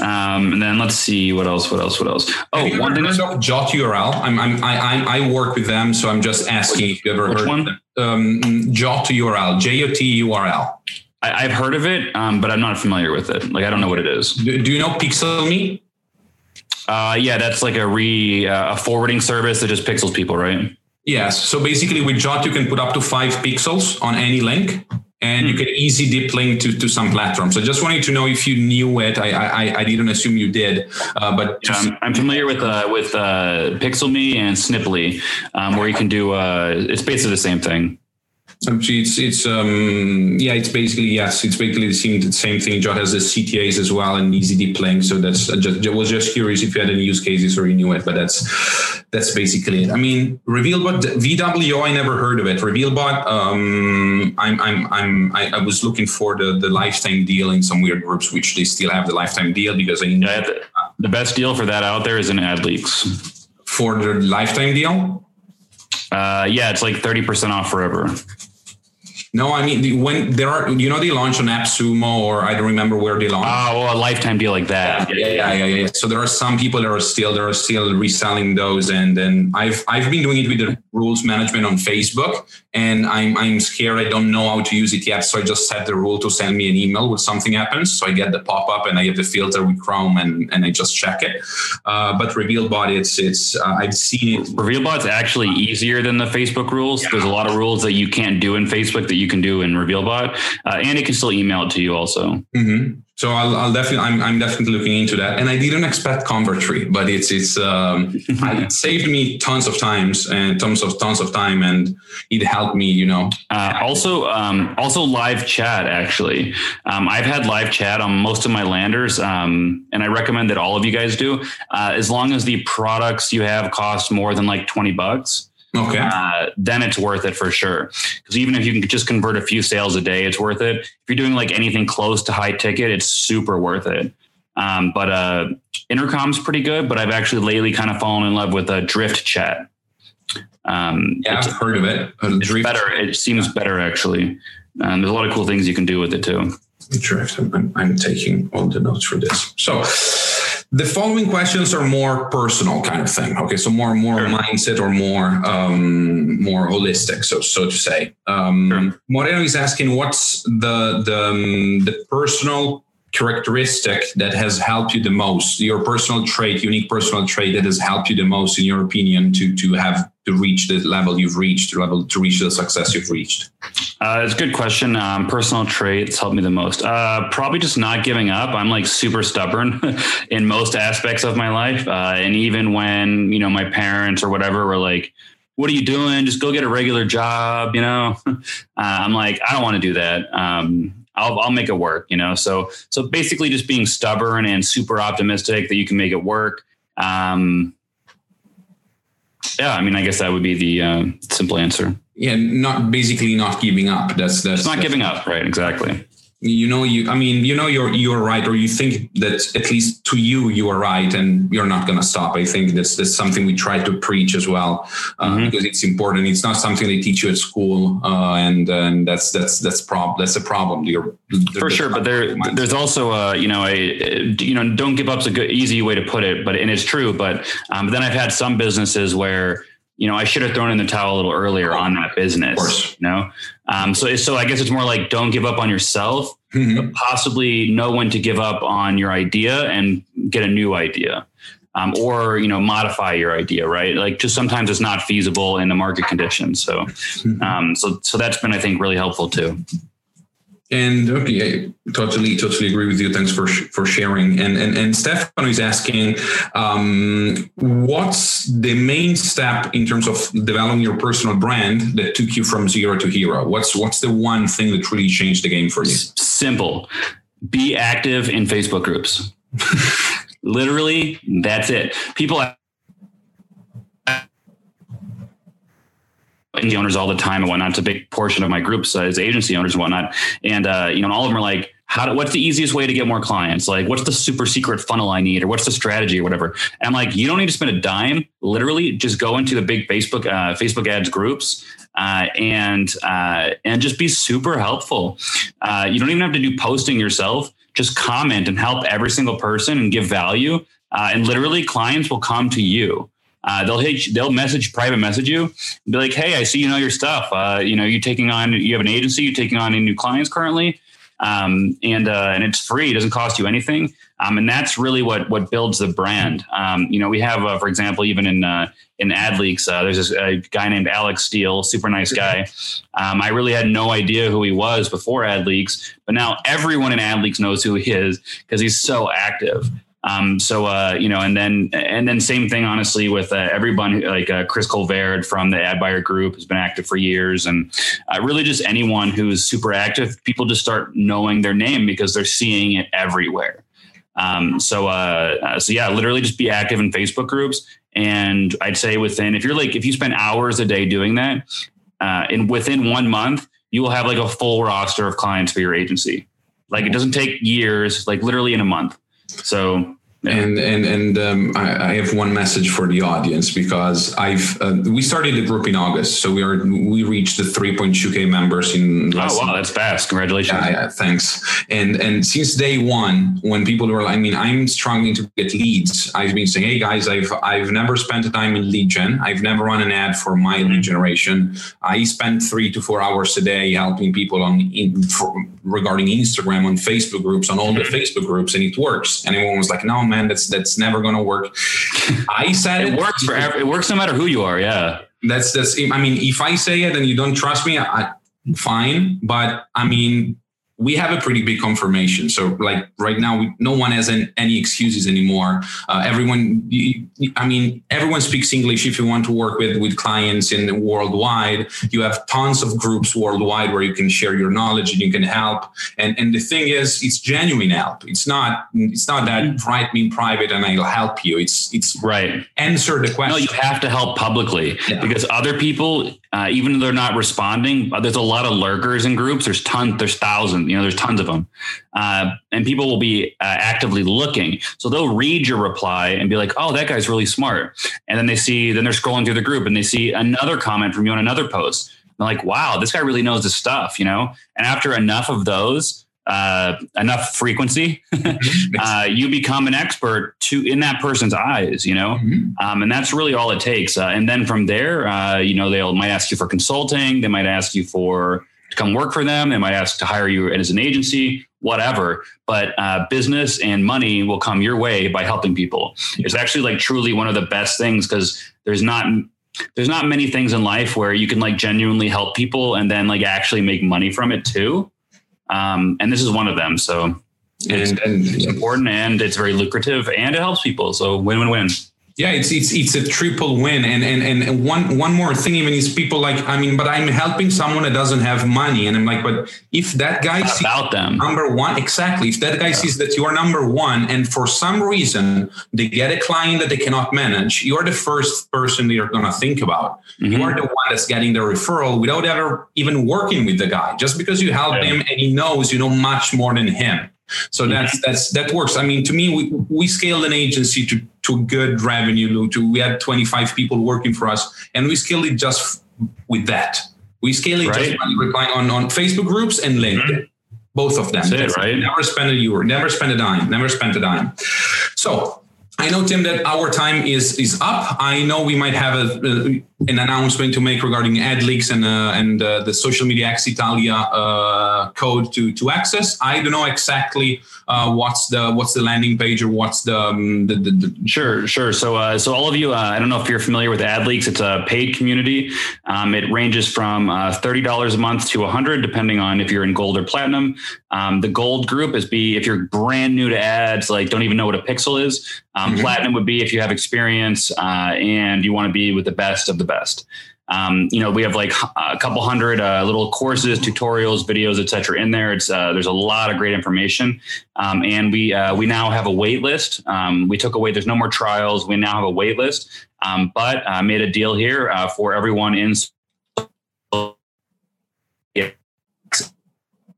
Speaker 3: um, and then let's see what else. What else? What else?
Speaker 2: Oh, one thing. Of Jot URL. I'm, I'm I I work with them, so I'm just asking if you ever
Speaker 3: Which
Speaker 2: heard
Speaker 3: one?
Speaker 2: Them. Um, Jot URL. J O T U R L.
Speaker 3: I, have heard of it, um, but I'm not familiar with it. Like I don't know what it is.
Speaker 2: Do, do you know PixelMe?
Speaker 3: Uh, yeah, that's like a re uh, a forwarding service that just pixels people, right?
Speaker 2: Yes. So basically, with Jot, you can put up to five pixels on any link, and mm. you hmm. can easy deep link to, to some platforms. So just wanted to know if you knew it. I I, I didn't assume you did, uh, but
Speaker 3: yeah, I'm, I'm, familiar with uh, with uh, PixelMe and Sniply, um, where you can do. Uh, it's basically the same thing.
Speaker 2: It's it's um yeah it's basically yes it's basically the same the same thing. Jot has the CTAs as well and easy deep link. So that's just I was just curious if you had any use cases or you knew it, but that's that's basically it. I mean, RevealBot VWO I never heard of it. RevealBot um I'm I'm I'm I, I, was looking for the the lifetime deal in some weird groups which they still have the lifetime deal because I
Speaker 3: yeah, the, the best deal for that out there is in AdLeaks
Speaker 2: for the lifetime deal.
Speaker 3: Uh, yeah, it's like 30% off forever.
Speaker 2: No, I mean when there are, you know, they launch on AppSumo or I don't remember where they launch.
Speaker 3: Oh, well, a lifetime deal like that.
Speaker 2: Yeah, yeah, yeah, yeah, yeah. So there are some people that are still there are still reselling those, and then I've I've been doing it with the rules management on Facebook, and I'm I'm scared I don't know how to use it yet, so I just set the rule to send me an email when something happens, so I get the pop up and I have the filter with Chrome and and I just check it. Uh, but RevealBot, it's it's uh, I've seen it.
Speaker 3: RevealBot's actually easier than the Facebook rules. Yeah. There's a lot of rules that you can't do in Facebook that you can do in RevealBot, uh, and it can still email it to you also.
Speaker 2: Mm-hmm. So I'll, I'll, definitely, I'm, I'm definitely looking into that. And I didn't expect Convertri, but it's, it's, um, it saved me tons of times and tons of, tons of time and it helped me, you know.
Speaker 3: Uh, also, um, also live chat, actually. Um, I've had live chat on most of my landers. Um, and I recommend that all of you guys do, uh, as long as the products you have cost more than like 20 bucks.
Speaker 2: Okay. Uh,
Speaker 3: then it's worth it for sure. Because even if you can just convert a few sales a day, it's worth it. If you're doing like anything close to high ticket, it's super worth it. Um, but uh, Intercom's pretty good. But I've actually lately kind of fallen in love with a Drift Chat.
Speaker 2: Um, yeah, I've heard of it.
Speaker 3: It's better. It seems better actually. Um, there's a lot of cool things you can do with it too.
Speaker 2: Drift. I'm, I'm taking all the notes for this. So the following questions are more personal kind of thing. Okay, so more more sure. mindset or more um, more holistic, so so to say. Um, sure. Moreno is asking, what's the the um, the personal characteristic that has helped you the most your personal trait unique personal trait that has helped you the most in your opinion to to have to reach the level you've reached, to level to reach the success you've reached?
Speaker 3: Uh, it's a good question. Um, personal traits help me the most. Uh, probably just not giving up. I'm like super stubborn in most aspects of my life, uh, and even when you know my parents or whatever were like, "What are you doing? Just go get a regular job," you know. Uh, I'm like, I don't want to do that. Um, I'll, I'll make it work, you know? So, so basically just being stubborn and super optimistic that you can make it work. Um, yeah, I mean, I guess that would be the uh, simple answer.
Speaker 2: Yeah, not basically not giving up. That's that's
Speaker 3: it's not
Speaker 2: that's,
Speaker 3: giving up, right? Exactly
Speaker 2: you know you i mean you know you're you're right or you think that at least to you you are right and you're not going to stop. I think that's that's something we try to preach as well uh, mm-hmm. because it's important. It's not something they teach you at school uh, and and that's that's that's prob that's a problem. You're,
Speaker 3: for sure but there there's also a you know a you know don't give up's a good easy way to put it but and it's true but um, then i've had some businesses where you know, I should have thrown in the towel a little earlier on that business. You know, um, so so I guess it's more like don't give up on yourself, mm-hmm. possibly know when to give up on your idea and get a new idea, um, or you know modify your idea. Right, like just sometimes it's not feasible in the market conditions. So, mm-hmm. um, so so that's been I think really helpful too.
Speaker 2: And okay, I totally, totally agree with you. Thanks for for sharing. And and and Stefano is asking, um, what's the main step in terms of developing your personal brand that took you from zero to hero? What's what's the one thing that really changed the game for you?
Speaker 3: Simple. Be active in Facebook groups. Literally, that's it. People agency owners all the time and whatnot. It's a big portion of my groups uh, is agency owners and whatnot. And, uh, you know, all of them are like, how do, what's the easiest way to get more clients? Like, what's the super secret funnel I need, or what's the strategy, or whatever? And I'm like, you don't need to spend a dime. Literally, just go into the big Facebook uh, Facebook ads groups uh, and uh, and just be super helpful. Uh, you don't even have to do posting yourself. Just comment and help every single person and give value. Uh, and literally, clients will come to you. Uh, they'll hit, they'll message private message you be like hey i see you know your stuff. Uh, you know you taking on you have an agency you're taking on any new clients currently. Um, and uh, and it's free it doesn't cost you anything. Um, and that's really what what builds the brand. Um, you know we have uh, for example even in uh, in ad leaks uh, there's this a guy named alex steele super nice guy. Um, i really had no idea who he was before ad leaks but now everyone in ad leaks knows who he is because he's so active um, so uh, you know, and then and then same thing, honestly, with uh, everyone like uh, Chris Colvard from the Ad Buyer Group has been active for years, and uh, really just anyone who's super active, people just start knowing their name because they're seeing it everywhere. Um, so uh, uh, so yeah, literally just be active in Facebook groups, and I'd say within if you're like if you spend hours a day doing that, and within one month you will have like a full roster of clients for your agency. Like it doesn't take years, like literally in a month. So.
Speaker 2: And and and um, I, I, have one message for the audience because I've uh, we started the group in August, so we are we reached the 3.2k members in.
Speaker 3: oh wow, that's fast! Congratulations.
Speaker 2: Yeah, yeah, thanks. And and since day one, when people were, I mean, I'm struggling to get leads. I've been saying, hey guys, I've I've never spent a time in lead gen. I've never run an ad for my lead generation. I spend three to four hours a day helping people on in, for, regarding Instagram, on Facebook groups, on all the mm-hmm. Facebook groups, and it works. And everyone was like, no man, that's that's never going to work. I said
Speaker 3: it, it works for every, it works no matter who you are. Yeah,
Speaker 2: that's that's. I mean, if I say it and you don't trust me, I, fine. But I mean, we have a pretty big confirmation. So like right now, we, no one has an, any excuses anymore. Uh, everyone, I mean, everyone speaks English. If you want to work with with clients in worldwide, you have tons of groups worldwide where you can share your knowledge and you can help. And and the thing is, it's genuine help. It's not it's not that mm-hmm. write me in private and I'll help you. It's it's
Speaker 3: right.
Speaker 2: Answer the question.
Speaker 3: No, you have to help publicly yeah. because other people, uh, even though they're not responding, uh, there's a lot of lurkers in groups. There's tons. There's thousands you know, there's tons of them, uh, and people will be uh, actively looking. So they'll read your reply and be like, "Oh, that guy's really smart," and then they see, then they're scrolling through the group and they see another comment from you on another post. They're like, "Wow, this guy really knows his stuff," you know. And after enough of those, uh, enough frequency, mm-hmm. uh, you become an expert to in that person's eyes, you know, mm-hmm. um, and that's really all it takes. Uh, and then from there, uh, you know, they'll might ask you for consulting, they might ask you for to come work for them. They might ask to hire you as an agency, whatever. But uh, business and money will come your way by helping people. It's actually like truly one of the best things because there's not there's not many things in life where you can like genuinely help people and then like actually make money from it too. Um, and this is one of them. So
Speaker 2: and, and
Speaker 3: it's important and it's very lucrative and it helps people. So win win win.
Speaker 2: Yeah, it's it's it's a triple win, and and and one one more thing even is people like I mean, but I'm helping someone that doesn't have money, and I'm like, but if that guy
Speaker 3: sees about them
Speaker 2: number one, exactly, if that guy yeah. sees that you are number one, and for some reason they get a client that they cannot manage, you are the first person they're gonna think about. Mm-hmm. You are the one that's getting the referral without ever even working with the guy, just because you help yeah. him and he knows you know much more than him. So mm-hmm. that's that's that works. I mean, to me, we we scaled an agency to to good revenue. To we had 25 people working for us, and we scaled it just with that. We scaled it right. just by replying on on Facebook groups and LinkedIn. Mm-hmm. Both of them.
Speaker 3: That's, that's it, right?
Speaker 2: Never spent a euro, never spent a dime, never spent a dime. So I know, Tim, that our time is is up. I know we might have a, a an announcement to make regarding AdLeaks and uh, and uh, the social media X Italia uh, code to to access. I don't know exactly uh, what's the what's the landing page or what's the, um, the, the, the,
Speaker 3: sure sure. So uh, so all of you, uh, I don't know if you're familiar with ad leaks. It's a paid community. Um, it ranges from thirty dollars a month to a hundred, depending on if you're in gold or platinum. Um, the gold group is be if you're brand new to ads, like don't even know what a pixel is. Um, mm-hmm. Platinum would be if you have experience and you want to be with the best of the best. Um, you know, we have like a couple hundred uh, little courses, tutorials, videos, etc. in there. It's uh, there's a lot of great information, um, and we uh, we now have a wait list. Um, we took away. There's no more trials. We now have a wait list, um, but I made a deal here uh, for everyone in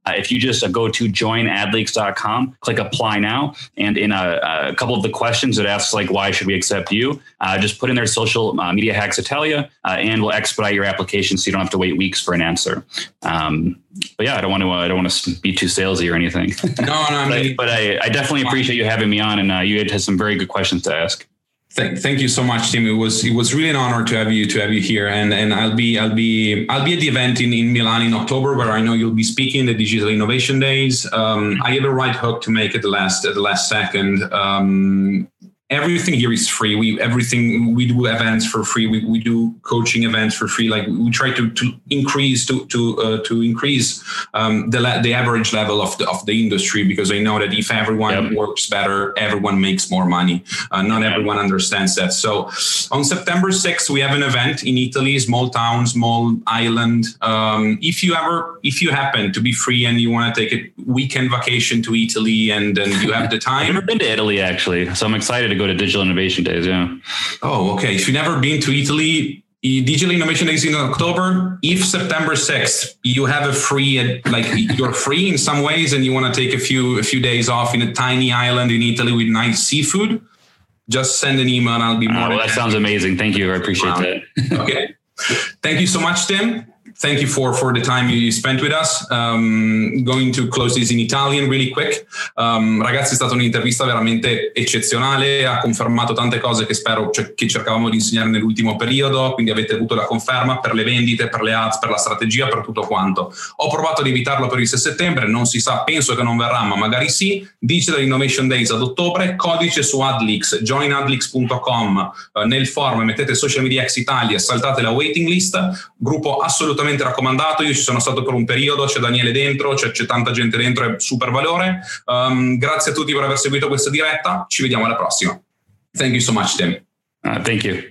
Speaker 3: Uh, if you just uh, go to joinadleaks.com, click apply now, and in a, a, couple of the questions it asks like why should we accept you, uh, just put in their social uh, media hacks Italia, uh, and we'll expedite your application so you don't have to wait weeks for an answer. Um, but yeah, I don't want to I don't want to be too salesy or anything.
Speaker 2: No, no,
Speaker 3: but, I, but I, I, definitely appreciate you having me on, and you had some very good questions to ask.
Speaker 2: Thank, thank you so much, Tim. It was it was really an honor to have you to have you here, and and I'll be I'll be I'll be at the event in, in Milan in October, where I know you'll be speaking the Digital Innovation Days. Um, I have a right hook to make it the last at the last second. Um, everything here is free. We everything we do events for free. We, we do coaching events for free. Like we try to, to increase to to uh, to increase um, the the average level of the of the industry because I know that if everyone yep. works better, everyone makes more money. Uh, not yep. everyone understands that. So on September 6th, we have an event in Italy, small town, small island. Um, if you ever if you happen to be free and you want to take a weekend vacation to Italy and and you have the time,
Speaker 3: I've never been to Italy actually, so I'm excited to go to Digital Innovation Days. Yeah.
Speaker 2: Oh, okay. If you've never been to Italy, Digital Innovation Days in October. If September 6th, you have a free, uh, like you're free in some ways, and you want to take a few a few days off in a tiny island in Italy with nice seafood, just send an email and I'll be more.
Speaker 3: Oh, well, that sounds amazing. Thank you. I appreciate wow.
Speaker 2: that. okay. Thank you so much, Tim. Thank you for for the time you spent with us. Um, going to close this in Italian really quick. Um, ragazzi, è stata un'intervista veramente eccezionale, ha confermato tante cose che spero cioè, che cercavamo di insegnare nell'ultimo periodo, quindi avete avuto la conferma per le vendite, per le ads, per la strategia, per tutto quanto. Ho provato ad evitarlo per il 6 settembre, non si sa, penso che non verrà, ma magari sì. Digital Innovation Days ad ottobre, codice su AdLeaks, joinadleaks.com, eh, nel forum mettete Social Media X Italia, saltate la waiting list, gruppo assolutamente assolutamente raccomandato. Io ci sono stato per un periodo, c'è Daniele dentro, c'è, c'è tanta gente dentro, è super valore. Um, grazie a tutti per aver seguito questa diretta. Ci vediamo alla prossima. Thank you so much, Tim.
Speaker 3: Uh, thank you.